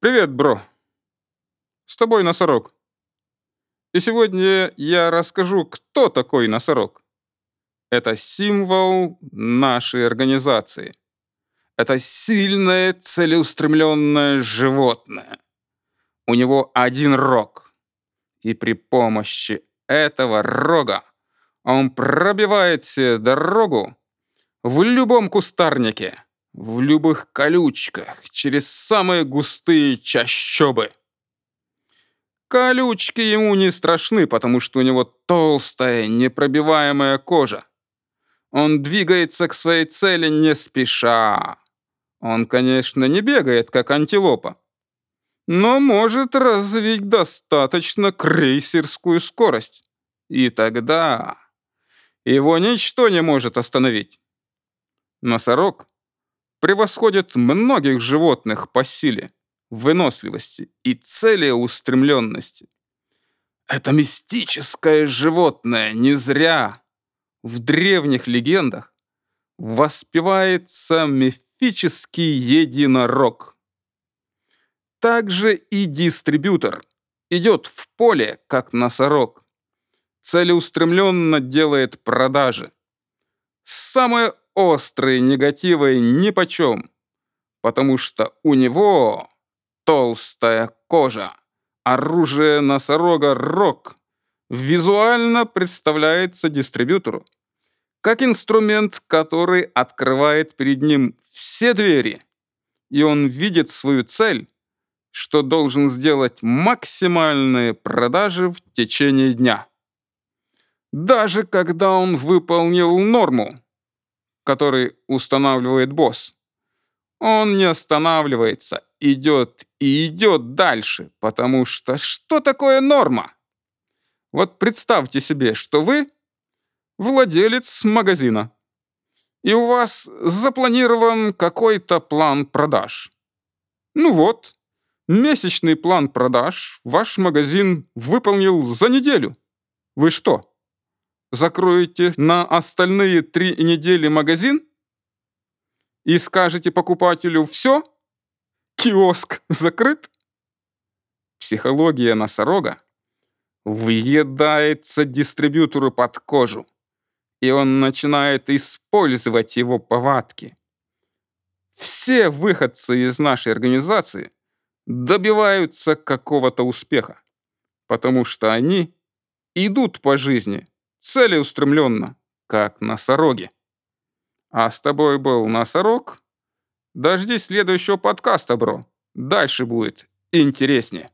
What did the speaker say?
Привет, бро. С тобой носорог. И сегодня я расскажу, кто такой носорог. Это символ нашей организации. Это сильное, целеустремленное животное. У него один рог. И при помощи этого рога он пробивает себе дорогу в любом кустарнике, в любых колючках, через самые густые чащобы. Колючки ему не страшны, потому что у него толстая, непробиваемая кожа. Он двигается к своей цели не спеша. Он, конечно, не бегает, как антилопа, но может развить достаточно крейсерскую скорость. И тогда его ничто не может остановить. Носорог превосходит многих животных по силе, выносливости и целеустремленности. Это мистическое животное не зря в древних легендах воспевается мифический единорог. Также и дистрибьютор идет в поле, как носорог. Целеустремленно делает продажи. Самое острые негативы нипочем, потому что у него толстая кожа. Оружие носорога рог визуально представляется дистрибьютору как инструмент, который открывает перед ним все двери, и он видит свою цель, что должен сделать максимальные продажи в течение дня. Даже когда он выполнил норму, который устанавливает босс. Он не останавливается, идет и идет дальше, потому что что такое норма? Вот представьте себе, что вы владелец магазина, и у вас запланирован какой-то план продаж. Ну вот, месячный план продаж ваш магазин выполнил за неделю. Вы что, закроете на остальные три недели магазин и скажете покупателю «все», киоск закрыт? Психология носорога въедается дистрибьютору под кожу, и он начинает использовать его повадки. Все выходцы из нашей организации добиваются какого-то успеха, потому что они идут по жизни целеустремленно, как носороги. А с тобой был носорог. Дождись следующего подкаста, бро. Дальше будет интереснее.